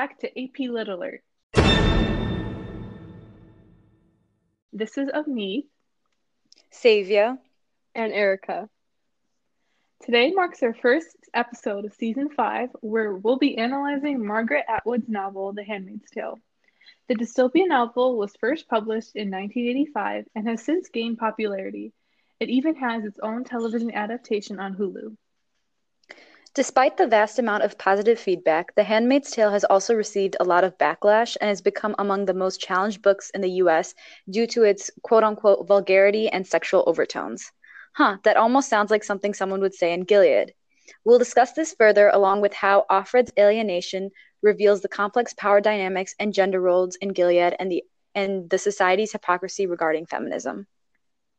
back to AP Lit Alert. This is of me, Savia, and Erica. Today marks our first episode of season five, where we'll be analyzing Margaret Atwood's novel, The Handmaid's Tale. The dystopian novel was first published in 1985 and has since gained popularity. It even has its own television adaptation on Hulu. Despite the vast amount of positive feedback, The Handmaid's Tale has also received a lot of backlash and has become among the most challenged books in the US due to its quote unquote vulgarity and sexual overtones. Huh, that almost sounds like something someone would say in Gilead. We'll discuss this further along with how Offred's alienation reveals the complex power dynamics and gender roles in Gilead and the and the society's hypocrisy regarding feminism.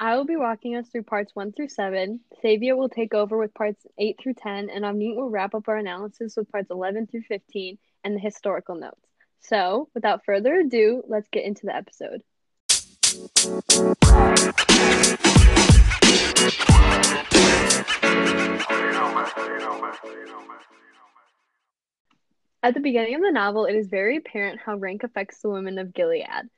I will be walking us through parts 1 through 7. Savia will take over with parts 8 through 10, and Avneet will wrap up our analysis with parts 11 through 15 and the historical notes. So, without further ado, let's get into the episode. At the beginning of the novel, it is very apparent how rank affects the women of Gilead.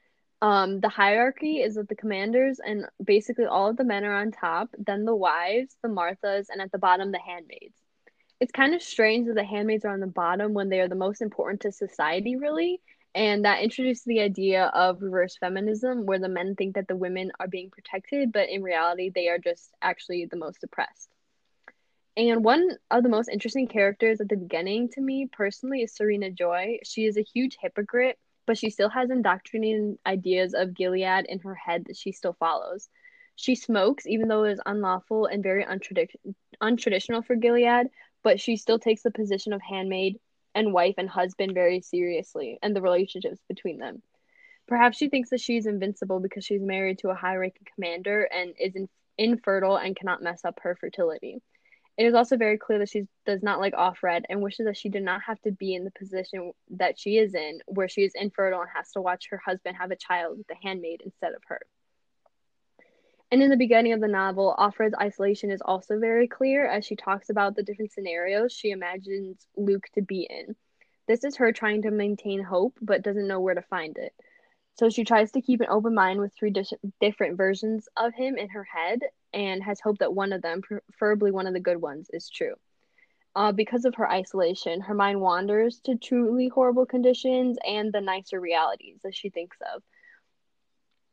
Um, the hierarchy is that the commanders and basically all of the men are on top, then the wives, the Marthas, and at the bottom, the handmaids. It's kind of strange that the handmaids are on the bottom when they are the most important to society, really. And that introduces the idea of reverse feminism, where the men think that the women are being protected, but in reality, they are just actually the most oppressed. And one of the most interesting characters at the beginning to me personally is Serena Joy. She is a huge hypocrite but she still has indoctrinated ideas of Gilead in her head that she still follows. She smokes, even though it is unlawful and very untradic- untraditional for Gilead, but she still takes the position of handmaid and wife and husband very seriously and the relationships between them. Perhaps she thinks that she's invincible because she's married to a high ranking commander and is in- infertile and cannot mess up her fertility. It is also very clear that she does not like Offred and wishes that she did not have to be in the position that she is in, where she is infertile and has to watch her husband have a child with the handmaid instead of her. And in the beginning of the novel, Offred's isolation is also very clear as she talks about the different scenarios she imagines Luke to be in. This is her trying to maintain hope but doesn't know where to find it. So she tries to keep an open mind with three different versions of him in her head and has hope that one of them, preferably one of the good ones, is true. Uh, because of her isolation, her mind wanders to truly horrible conditions and the nicer realities that she thinks of.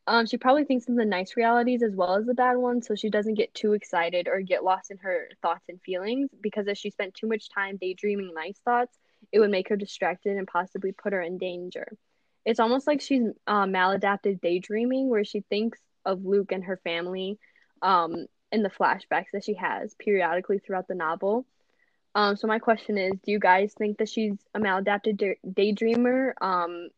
Um, she probably thinks of the nice realities as well as the bad ones, so she doesn't get too excited or get lost in her thoughts and feelings. Because if she spent too much time daydreaming nice thoughts, it would make her distracted and possibly put her in danger. It's almost like she's uh, maladaptive daydreaming, where she thinks of Luke and her family um, in the flashbacks that she has periodically throughout the novel. Um, so my question is, do you guys think that she's a maladaptive day- daydreamer? Um,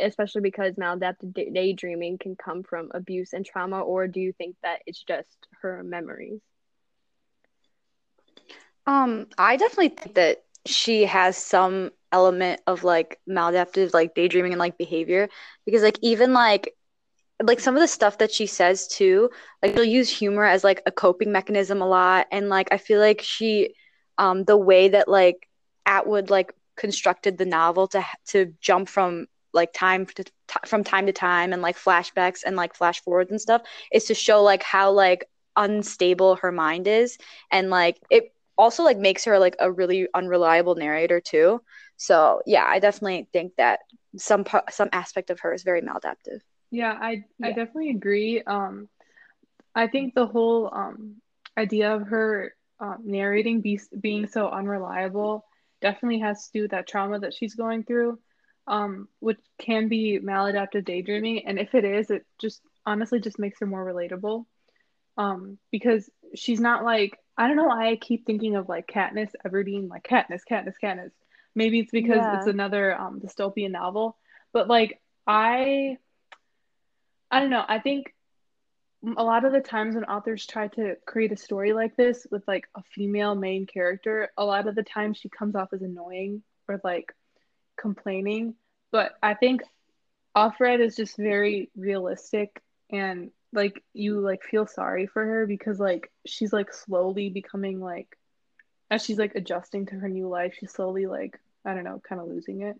especially because maladaptive day- daydreaming can come from abuse and trauma, or do you think that it's just her memories? Um, I definitely think that she has some element of like maladaptive like daydreaming and like behavior. Because like even like like some of the stuff that she says too like she'll use humor as like a coping mechanism a lot. And like i feel like she um the way that like atwood like constructed the novel to to jump from like time to t- from time to time and like flashbacks and like flash forwards and stuff is to show like how like unstable her mind is. And like it also like makes her like a really unreliable narrator too. So yeah i definitely think that some part some aspect of her is very maladaptive. Yeah i yeah. i definitely agree. Um i think the whole um idea of her um, narrating be- being so unreliable definitely has to do with that trauma that she's going through um which can be maladaptive daydreaming. And if it is it just honestly just makes her more relatable. Um because she's not like I don't know why I keep thinking of like Katniss Everdeen, like Katniss, Katniss, Katniss. Maybe it's because yeah. it's another um, dystopian novel, but like I, I don't know. I think a lot of the times when authors try to create a story like this with like a female main character, a lot of the time she comes off as annoying or like complaining. But I think Offred is just very realistic and like you like feel sorry for her because like she's like slowly becoming like as she's like adjusting to her new life she's slowly like i don't know kind of losing it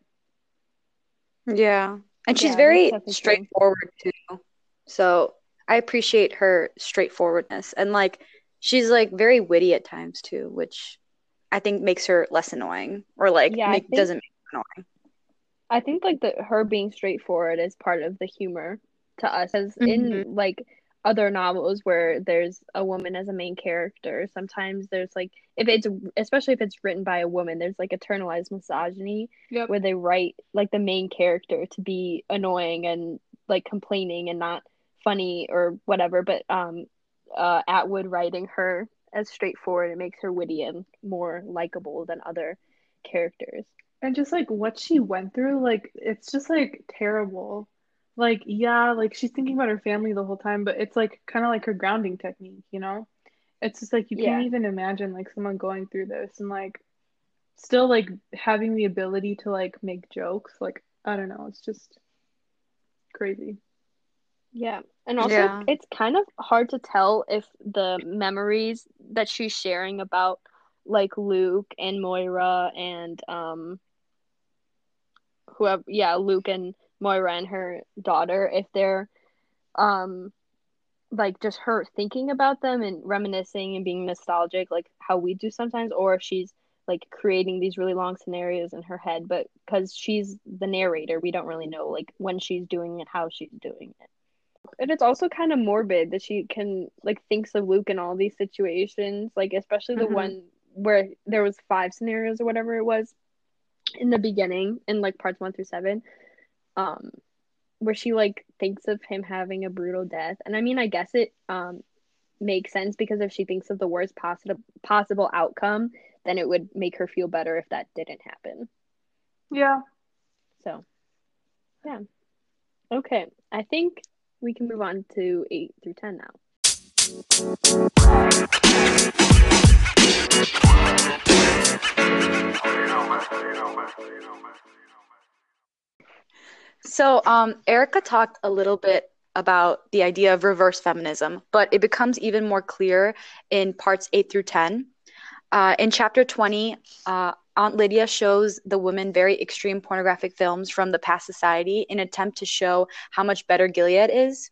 Yeah. And she's Yeah, very that's definitely true. straightforward too. So I appreciate her straightforwardness. And like she's like very witty at times too, which I think makes her less annoying or like Yeah, make think- doesn't make her annoying. I think like the her being straightforward is part of the humor to us as in like other novels where there's a woman as a main character sometimes there's like if it's especially if it's written by a woman there's like internalized misogyny Yep. where they write like the main character to be annoying and like complaining and not funny or whatever but um uh Atwood writing her as straightforward it makes her witty and more likable than other characters And just like what she went through, like it's just like terrible. Like, yeah, like she's thinking about her family the whole time, but it's like kind of like her grounding technique, you know? It's just like you can't even imagine like someone going through this and like still like having the ability to like make jokes. Like, I don't know, it's just crazy. Yeah. And also, Yeah. it's kind of hard to tell if the memories that she's sharing about like Luke and Moira and um whoever yeah, Luke and Moira and her daughter if they're um like just her thinking about them and reminiscing and being nostalgic like how we do sometimes or if she's like creating these really long scenarios in her head but cuz she's the narrator we don't really know like when she's doing it how she's doing it and it's also kind of morbid that she can like thinks of Luke in all these situations, like especially the Mhm. one where there was five scenarios or whatever it was in the beginning in like parts one through seven, um, where she like thinks of him having a brutal death. And I mean, I guess it um makes sense because if she thinks of the worst possible possible outcome, then it would make her feel better if that didn't happen. Yeah. So, yeah. Okay, I think we can move on to 8 through 10 now. So, um, Erica talked a little bit about the idea of reverse feminism, but it becomes even more clear in parts 8 through 10. Uh, in chapter 20, uh, Aunt Lydia shows the women very extreme pornographic films from the past society in attempt to show how much better Gilead is.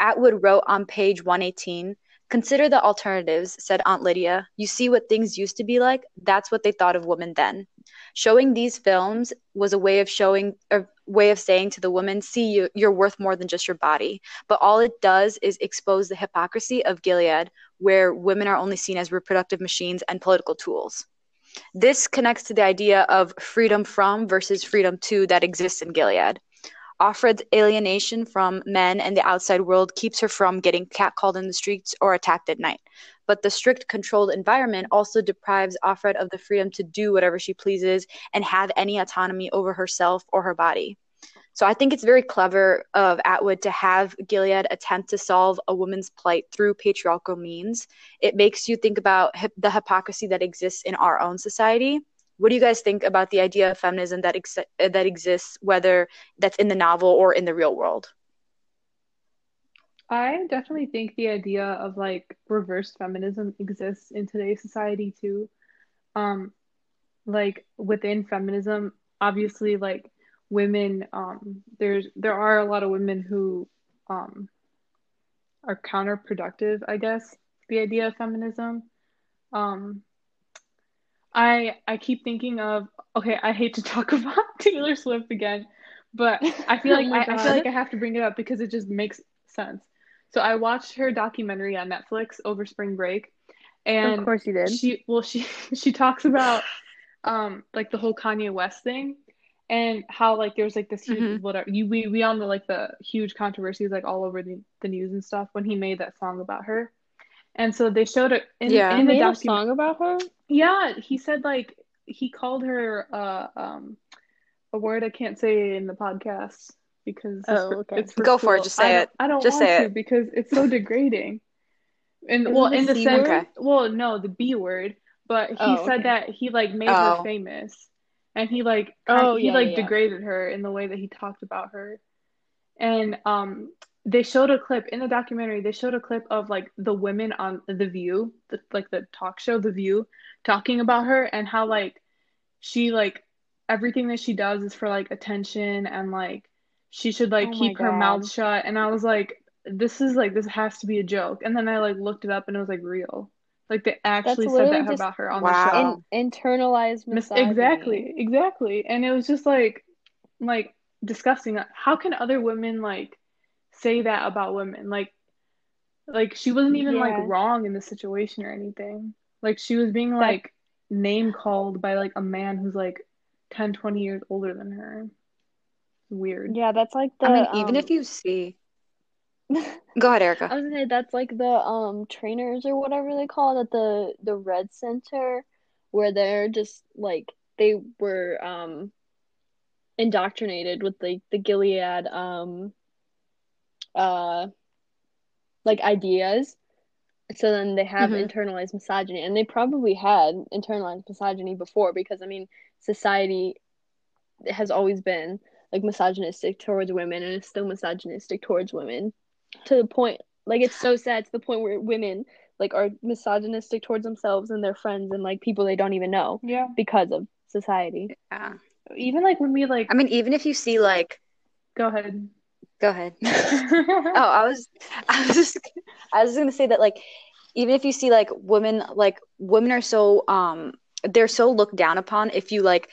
Atwood wrote on page 118 Consider the alternatives, said Aunt Lydia. You see what things used to be like? That's what they thought of women then. Showing these films was a way of showing way of saying to the woman, see you you're worth more than just your body. But all it does is expose the hypocrisy of Gilead, where women are only seen as reproductive machines and political tools. This connects to the idea of freedom from versus freedom to that exists in Gilead. Offred's alienation from men and the outside world keeps her from getting catcalled in the streets or attacked at night. But the strict controlled environment also deprives Offred of the freedom to do whatever she pleases and have any autonomy over herself or her body. So I think it's very clever of Atwood to have Gilead attempt to solve a woman's plight through patriarchal means. It makes you think about the hypocrisy that exists in our own society. What do you guys think about the idea of feminism that ex- that exists, whether that's in the novel or in the real world? I definitely think the idea of like reverse feminism exists in today's society too. Um, like within feminism, obviously like women, um, there's there are a lot of women who um are counterproductive, I guess, the idea of feminism. Um, I I keep thinking of okay, I hate to talk about Taylor Swift again, but I feel Oh like my I, I feel like I have to bring it up because it just makes sense. So I watched her documentary on Netflix over spring break, and of course you did. she well she she talks about um like the whole Kanye West thing and how like there's like this huge Mhm. whatever you we we all know like the huge controversies like all over the, the news and stuff when he made that song about her. And so they showed it in, Yeah. in the made a documentary. song about her? Yeah, he said like he called her uh um a word I can't say in the podcast because it's Oh, okay. it's for Go for it, just say I it. I don't Just want say to it. because it's so degrading. And Isn't well, in the C sense, word? well, no, the B word, but he Oh, said okay. that he like made Oh. her famous, and he like Oh, he yeah, like yeah, yeah. degraded her in the way that he talked about her, and um they showed a clip in the documentary. They showed a clip of like the women on The View, the, like the talk show The View, talking about her and how like she like everything that she does is for like attention and like she should like Oh keep her mouth shut. And I was like, this is like this has to be a joke. And then I like looked it up and it was like real. Like they actually said that just- about her on Wow. the show. In, internalized misogyny. exactly, exactly. And it was just like like disgusting. How can other women like say that about women? Like like she wasn't even Yeah. like wrong in the situation or anything. Like she was being like name called by like a man who's like 10, 20 years older than her. Weird. Yeah, that's like the. I mean, even um, if you see, go ahead, Erica. I was gonna say that's like the um trainers or whatever they call it at the the Red Center, where they're just like they were um indoctrinated with like the Gilead um uh like ideas. So then they have Mhm. internalized misogyny, and they probably had internalized misogyny before because I mean society has always been like misogynistic towards women and is still misogynistic towards women to the point like it's so sad to the point where women like are misogynistic towards themselves and their friends and like people they don't even know Yeah. because of society. Yeah. Even like when we like I mean, even if you see like, go ahead. go ahead. Oh, I was, I was just, I was gonna say that like, even if you see like women, like women are so, um, they're so looked down upon if you like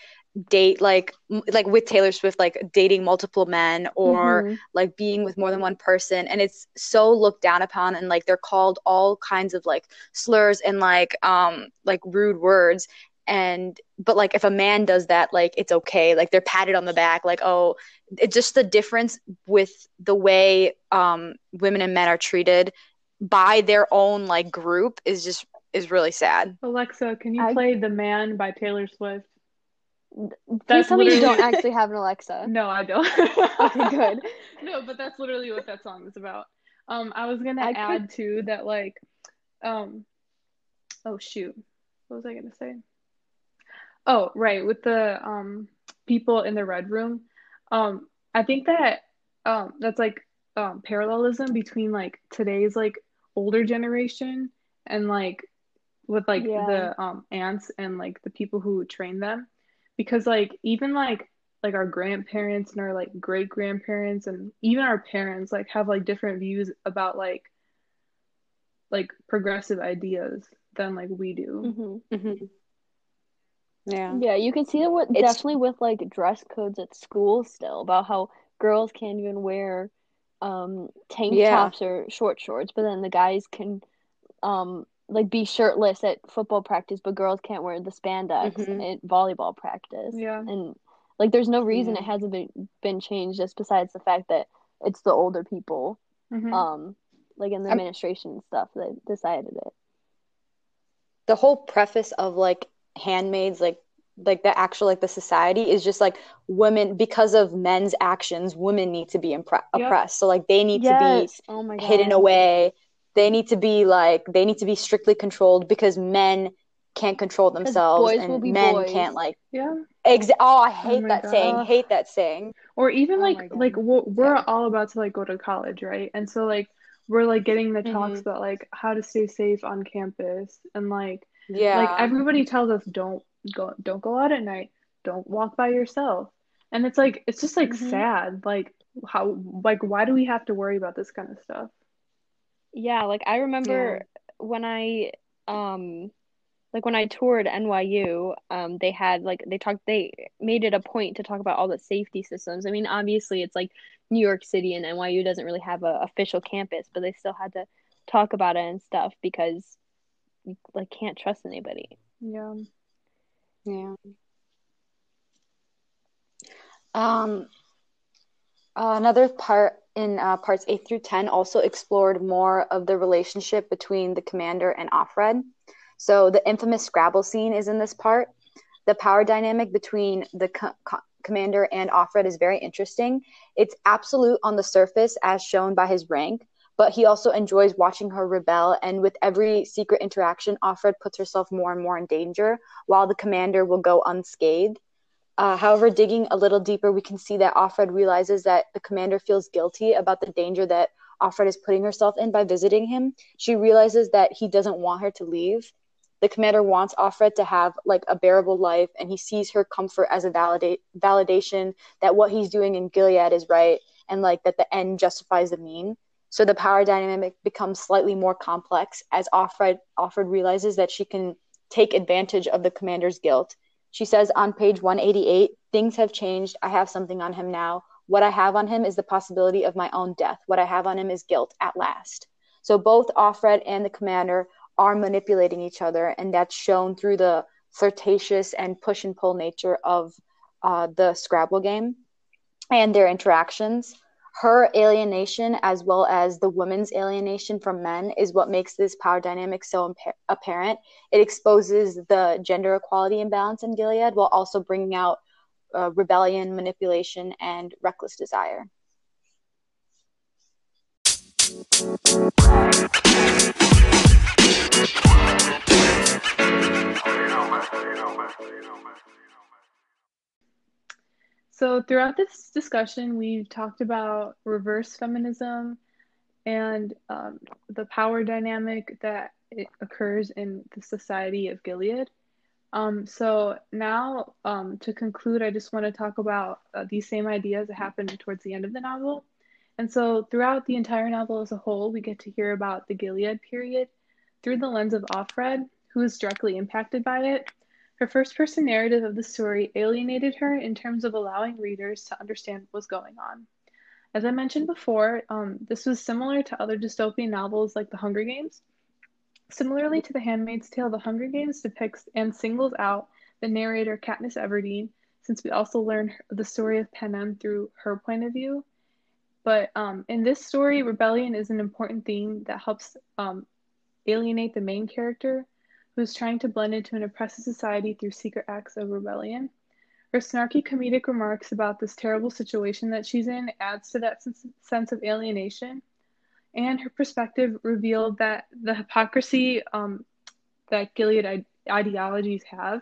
date like m- like with Taylor Swift like dating multiple men or Mhm. like being with more than one person and it's so looked down upon and like they're called all kinds of like slurs and like um like rude words and but like if a man does that like it's okay like they're patted on the back like oh it's just the difference with the way um women and men are treated by their own like group is just is really sad Alexa, can you I- play The Man by Taylor Swift? Please That's tell me you don't actually have an Alexa. No, I don't. Okay, good. No, but that's literally what that song is about. Um, I was gonna I could- add too that like, um, oh shoot, what was I gonna say? Oh, right, with the um people in the red room. Um, I think that um that's like um parallelism between like today's like older generation and like with like Yeah. the um aunts and like the people who train them because like even like like our grandparents and our like great grandparents and even our parents like have like different views about like like progressive ideas than like we do. hmm mm-hmm. yeah Yeah, you can see that with It's- definitely with like dress codes at school still about how girls can't even wear um tank Yeah. tops or short shorts, but then the guys can um like be shirtless at football practice, but girls can't wear the spandex Mhm. at volleyball practice. Yeah. And like there's no reason Yeah. it hasn't been been changed just besides the fact that it's the older people Mhm. um like in the I'm- administration and stuff that decided it. the whole preface of like handmaids like like the actual like the society is just like women because of men's actions women need to be impre- Yep. oppressed so like they need Yes. Oh to be God. hidden away they need to be like they need to be strictly controlled because men can't control themselves boys will and be men boys. can't like Yeah. exa- oh i hate my that saying hate that saying Or even Oh like God. like we're, we're Yeah. all about to like go to college, right? And so like we're like getting the talks Mhm. about like how to stay safe on campus and like yeah like everybody tells us don't go don't go out at night, don't walk by yourself. And it's like it's just like Mhm. sad. Like how like why do we have to worry about this kind of stuff? Yeah, like I remember when I um like when I toured NYU, um they had like they talked they made it a point to talk about all the safety systems. I mean, obviously it's like New York City and NYU doesn't really have a official campus, but they still had to talk about it and stuff because you like can't trust anybody. Yeah. Yeah. Um, uh, another part in uh, parts 8 through 10 also explored more of the relationship between the commander and Offred. So the infamous Scrabble scene is in this part. The power dynamic between the co- co- commander and Offred is very interesting. It's absolute on the surface, as shown by his rank, but he also enjoys watching her rebel. And with every secret interaction, Offred puts herself more and more in danger, while the commander will go unscathed. Uh, however, digging a little deeper, we can see that Offred realizes that the commander feels guilty about the danger that Offred is putting herself in by visiting him. She realizes that he doesn't want her to leave, The commander wants Offred to have like a bearable life, and he sees her comfort as a validate validation that what he's doing in Gilead is right, and like that the end justifies the mean. So the power dynamic becomes slightly more complex as Offred Offred realizes that she can take advantage of the commander's guilt. She says on page 188, things have changed. I have something on him now. What I have on him is the possibility of my own death. What I have on him is guilt at last. So both Offred and the commander are manipulating each other, and that's shown through the flirtatious and push and pull nature of uh, the Scrabble game and their interactions. Her alienation, as well as the woman's alienation from men, is what makes this power dynamic so impa- apparent. It exposes the gender equality imbalance in Gilead while also bringing out uh, rebellion, manipulation, and reckless desire. So, throughout this discussion, we've talked about reverse feminism and um, the power dynamic that occurs in the society of Gilead. Um, so now, um, to conclude, I just want to talk about uh, these same ideas that happened towards the end of the novel. And so, throughout the entire novel as a whole, we get to hear about the Gilead period through the lens of Offred, who is directly impacted by it. Her first person narrative of the story alienated her in terms of allowing readers to understand what was going on. As I mentioned before, um, this was similar to other dystopian novels like The Hunger Games, Similarly to The Handmaid's Tale, The Hunger Games depicts and singles out the narrator Katniss Everdeen, since we also learn the story of Panem through her point of view. But um, in this story, rebellion is an important theme that helps um, alienate the main character, who's trying to blend into an oppressive society through secret acts of rebellion. Her snarky comedic remarks about this terrible situation that she's in adds to that sense, sense of alienation and her perspective revealed that the hypocrisy um, that Gilead ideologies have,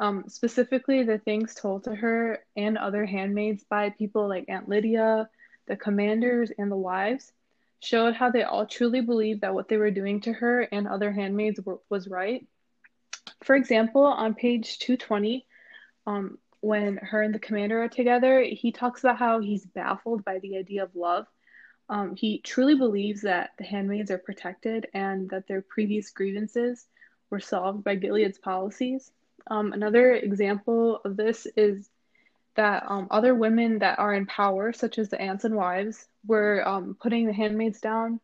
um, specifically the things told to her and other handmaids by people like Aunt Lydia, the commanders, and the wives, showed how they all truly believed that what they were doing to her and other handmaids were, was right. For example, on page 220, um, when her and the commander are together, he talks about how he's baffled by the idea of love um, he truly believes that the handmaids are protected and that their previous grievances were solved by Gilead's policies. Um, another example of this is that um, other women that are in power, such as the aunts and wives, were um, putting the handmaids down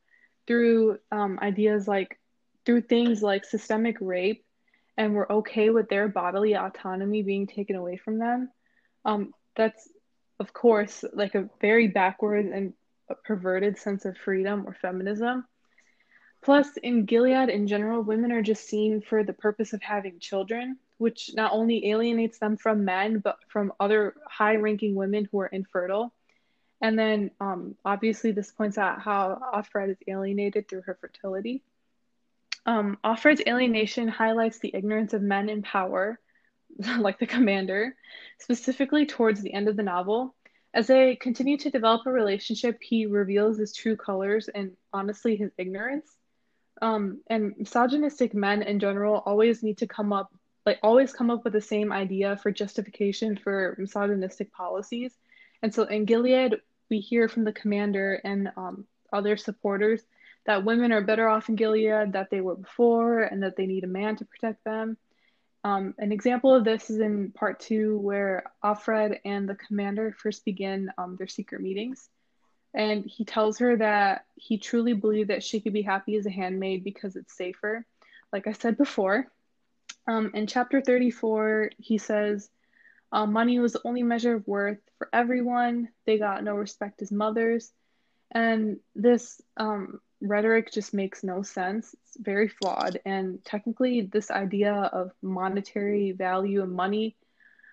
through um, ideas like, through things like systemic rape, and were okay with their bodily autonomy being taken away from them. Um, that's, of course, like a very backwards and perverted sense of freedom or feminism. Plus, in Gilead in general, women are just seen for the purpose of having children, which not only alienates them from men, but from other high ranking women who are infertile. And then, um, obviously, this points out how Offred is alienated through her fertility. Um, Offred's alienation highlights the ignorance of men in power, like the commander, specifically towards the end of the novel, as they continue to develop a relationship, he reveals his true colors and honestly his ignorance. Um, and misogynistic men in general always need to come up, like, always come up with the same idea for justification for misogynistic policies. And so in Gilead, we hear from the commander and um, other supporters that women are better off in Gilead that they were before and that they need a man to protect them. Um, an example of this is in part two, where Offred and the commander first begin um, their secret meetings. And he tells her that he truly believed that she could be happy as a handmaid because it's safer, like I said before. Um, in chapter 34, he says, uh, Money was the only measure of worth for everyone. They got no respect as mothers. And this um, rhetoric just makes no sense. It's very flawed. And technically, this idea of monetary value and money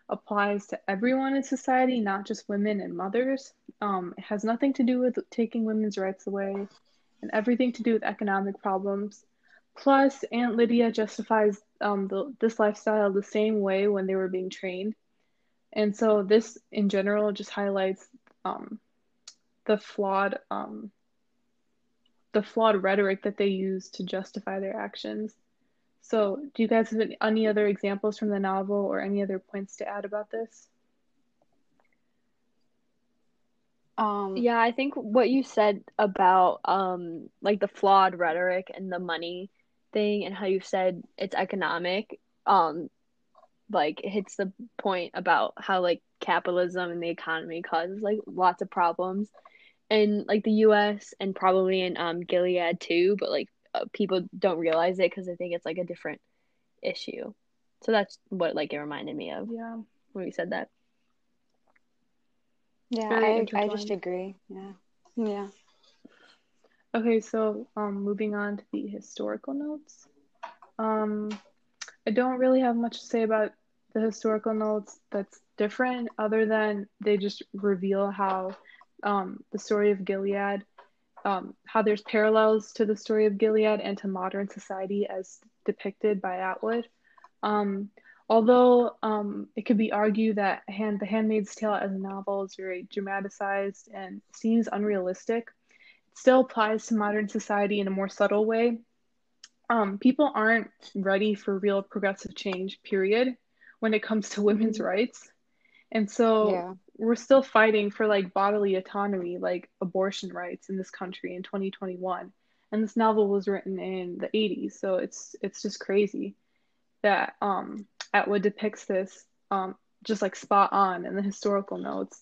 applies to everyone in society, not just women and mothers. Um, it has nothing to do with taking women's rights away and everything to do with economic problems. Plus, Aunt Lydia justifies um, the, this lifestyle the same way when they were being trained. And so, this in general just highlights um, the flawed um, the flawed rhetoric that they use to justify their actions. so do you guys have any other examples from the novel or any other points to add about this? Um, yeah, I think what you said about um like the flawed rhetoric and the money thing and how you said it's economic um like hits the point about how like capitalism and the economy causes like lots of problems in like the US and probably in um Gilead too, but like uh, people don't realize it because they think it's like a different issue. So that's what like it reminded me of. Yeah. When you said that. Yeah, I, I just agree. Yeah. Yeah. Okay, so um moving on to the historical notes. Um I don't really have much to say about the historical notes that's different other than they just reveal how um, the story of Gilead, um, how there's parallels to the story of Gilead and to modern society as depicted by Atwood. Um, although um, it could be argued that Hand, The Handmaid's Tale as a novel is very dramatized and seems unrealistic, it still applies to modern society in a more subtle way. Um, people aren't ready for real progressive change, period, when it comes to women's rights. And so yeah. we're still fighting for like bodily autonomy, like abortion rights in this country in 2021. And this novel was written in the 80s, so it's it's just crazy that um Atwood depicts this um just like spot on in the historical notes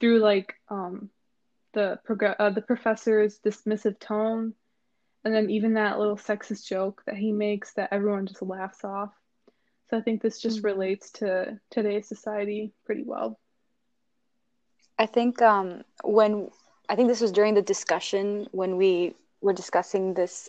through like um the prog- uh, the professor's dismissive tone and then even that little sexist joke that he makes that everyone just laughs off so I think this just mm-hmm. relates to today's society pretty well. I think um, when I think this was during the discussion when we were discussing this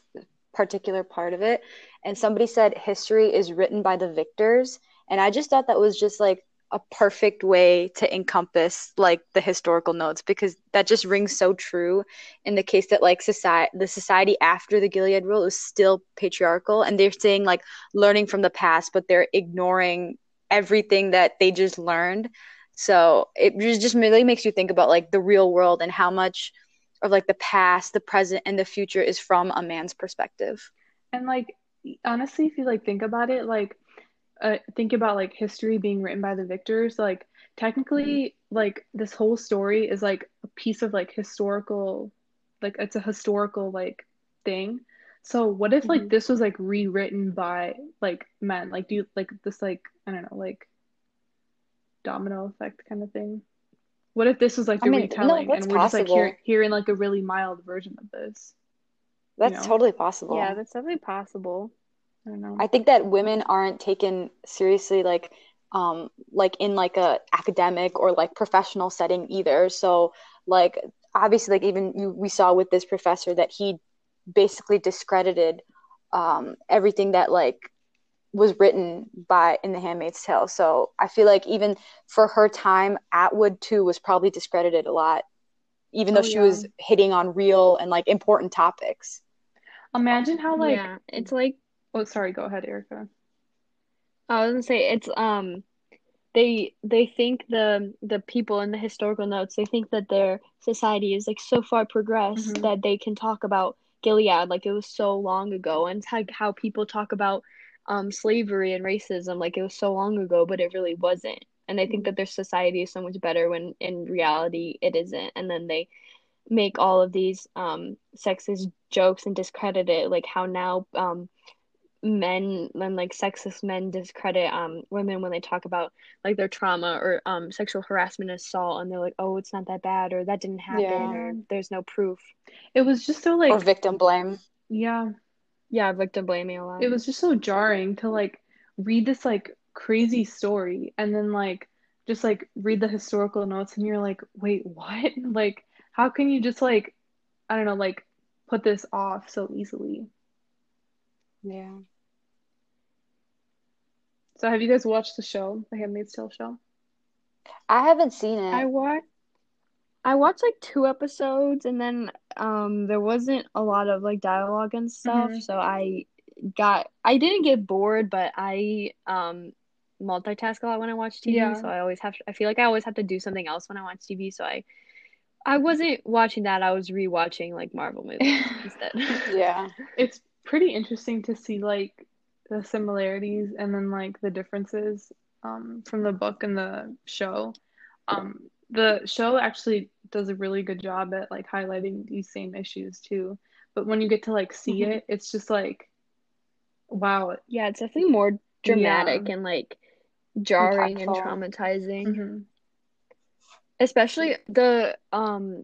particular part of it, and somebody said history is written by the victors, and I just thought that was just like a perfect way to encompass like the historical notes because that just rings so true in the case that like society the society after the Gilead rule is still patriarchal and they're saying like learning from the past but they're ignoring everything that they just learned. So it just really makes you think about like the real world and how much of like the past the present and the future is from a man's perspective. And like honestly if you like think about it like uh, think about like history being written by the victors like technically mm-hmm. like this whole story is like a piece of like historical like it's a historical like thing so what if like mm-hmm. this was like rewritten by like men like do you like this like i don't know like domino effect kind of thing what if this was like the I mean, retelling no, and we're possible. just like hear, hearing like a really mild version of this that's you know? totally possible yeah that's definitely possible I don't know. I think that women aren't taken seriously like um like in like a academic or like professional setting either. So like obviously like even you, we saw with this professor that he basically discredited um everything that like was written by in the handmaid's tale so i feel like even for her time atwood too was probably discredited a lot even though oh, she yeah. was hitting on real and like important topics imagine how like yeah, it's like Oh, sorry. Go ahead, Erica. I was gonna say it's um, they they think the the people in the historical notes they think that their society is like so far progressed mm-hmm. that they can talk about Gilead like it was so long ago, and it's like how people talk about um slavery and racism like it was so long ago, but it really wasn't. And they think mm-hmm. that their society is so much better when in reality it isn't. And then they make all of these um sexist jokes and discredit it, like how now um men and like sexist men discredit um women when they talk about like their trauma or um sexual harassment assault and they're like oh it's not that bad or that didn't happen yeah. or there's no proof. It was just so like or victim blame. Yeah. Yeah victim blaming a lot. It was just so jarring to like read this like crazy story and then like just like read the historical notes and you're like wait what? Like how can you just like i don't know like put this off so easily yeah. So have you guys watched the show, The Handmaid's Tale show? I haven't seen it. I watched I watched like two episodes and then um there wasn't a lot of like dialogue and stuff, mm-hmm. so I got I didn't get bored, but I um multitask a lot when I watch TV, yeah. so I always have to, I feel like I always have to do something else when I watch TV, so I I wasn't watching that. I was rewatching like Marvel movies instead. yeah. It's pretty interesting to see like the similarities and then like the differences um, from the book and the show. Um, the show actually does a really good job at like highlighting these same issues too. But when you get to like see Mhm. it, it's just like, wow. Yeah, it's definitely more dramatic and like jarring and Impactful. traumatizing. Mhm. Especially the um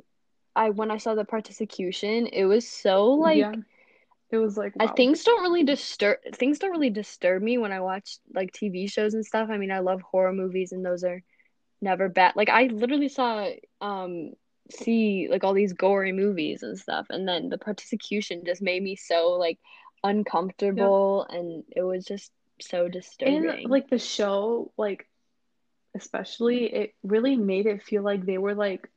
I when I saw the Particicution, it was so like yeah, it was like wow. things don't really disturb things don't really disturb me when I watch like TV shows and stuff. I mean, I love horror movies and those are never bad. Like I literally saw um see like all these gory movies and stuff and then the Particicution just made me so like uncomfortable and it was just so disturbing. And like the show, like especially, it really made it feel like they were like,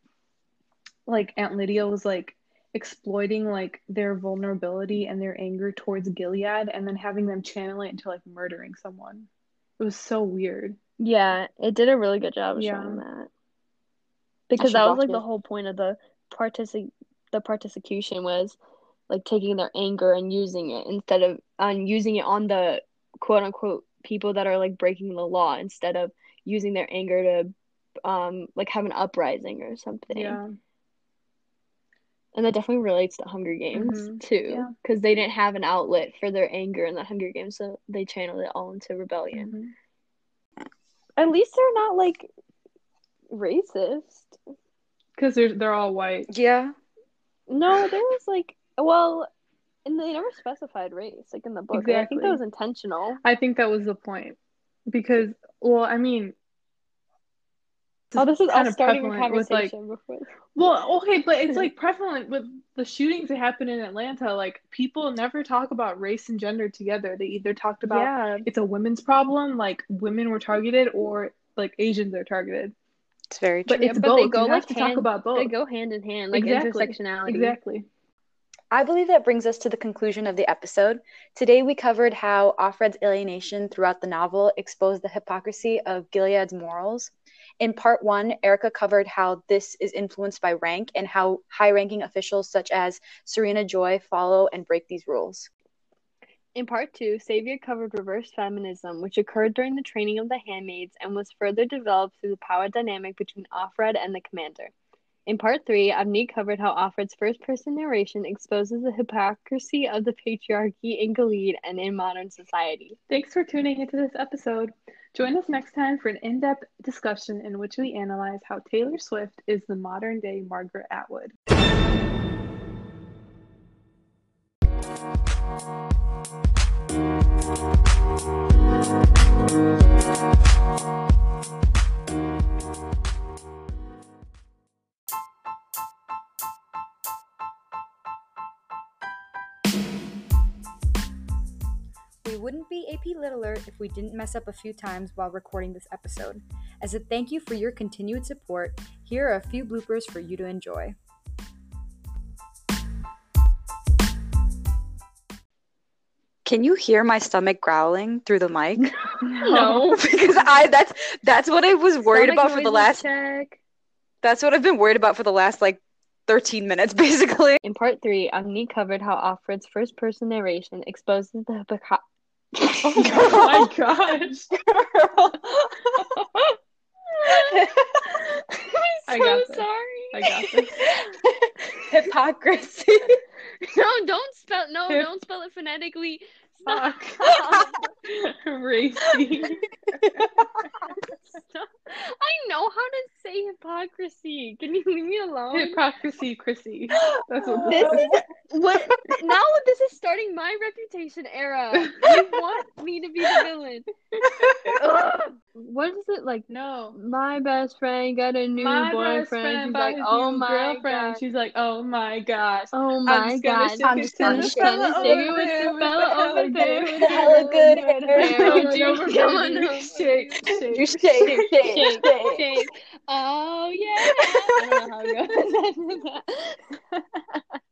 like Aunt Lydia was like exploiting like their vulnerability and their anger towards Gilead, and then having them channel it into like murdering someone. It was so weird. Yeah, it did a really good job of Yeah. showing that. Because that was like the whole point of the partici the Particicution was like taking their anger and using it instead of on using it on the quote unquote people that are like breaking the law instead of using their anger to um like have an uprising or something. Yeah. And that definitely relates to Hunger Games Mhm. too, Yeah. because they didn't have an outlet for their anger in the Hunger Games, so they channeled it all into rebellion. Mhm. At least they're not like racist. Because they're they're all white. Yeah. No, there was like, well, and they never specified race, like in the book. and I think that was intentional. I think that was the point. Because, well, I mean, Oh, this is kind us of starting a prevalent with, like- before. Well, okay, but it's like prevalent with the shootings that happened in Atlanta. Like people never talk about race and gender together. They either talked about Yeah, it's a women's problem, like women were targeted, or like Asians are targeted. It's very true. But it's but both. they go, you like, to talk about both. they go hand in hand, like Exactly. intersectionality. Exactly. I believe that brings us to the conclusion of the episode. Today we covered how Offred's alienation throughout the novel exposed the hypocrisy of Gilead's morals. In part one, Erica covered how this is influenced by rank and how high ranking officials such as Serena Joy follow and break these rules. In part two, Savia covered reverse feminism, which occurred during the training of the handmaids and was further developed through the power dynamic between Offred and the commander. In part three, Avni covered how Offred's first person narration exposes the hypocrisy of the patriarchy in Gilead and in modern society. Thanks for tuning into this episode. Join us next time for an in depth discussion in which we analyze how Taylor Swift is the modern day Margaret Atwood. Wouldn't be AP Lit Alert if we didn't mess up a few times while recording this episode. As a thank you for your continued support, here are a few bloopers for you to enjoy. Can you hear my stomach growling through the mic? No. because I that's that's what I was worried Stomach about for the last check. that's what I've been worried about for the last like 13 minutes basically. In part three, Avni covered how Offred's first person narration exposes the hypocrisy. Oh my gosh. I'm so this. sorry. I got this. Hypocrisy. No, don't spell. No, don't spell it phonetically. Stop. Fuck. Racy. Stop. I know how to say hypocrisy. Can you leave me alone? Hypocrisy, Chrissy. That's what This this is what now. This is starting my reputation era. You want me to be the villain? Ugh. What is it like? No. My best friend got a new My boyfriend. She's like, oh my girlfriend. god. She's like, oh my gosh. Oh I'm my just god. I'm just gonna the shake it to over you with the fella over there, with with the the hella good hair. hair. Come on come on Shake, shake, shake, shake, shake, shake. shake. Oh yeah. I don't know how it goes.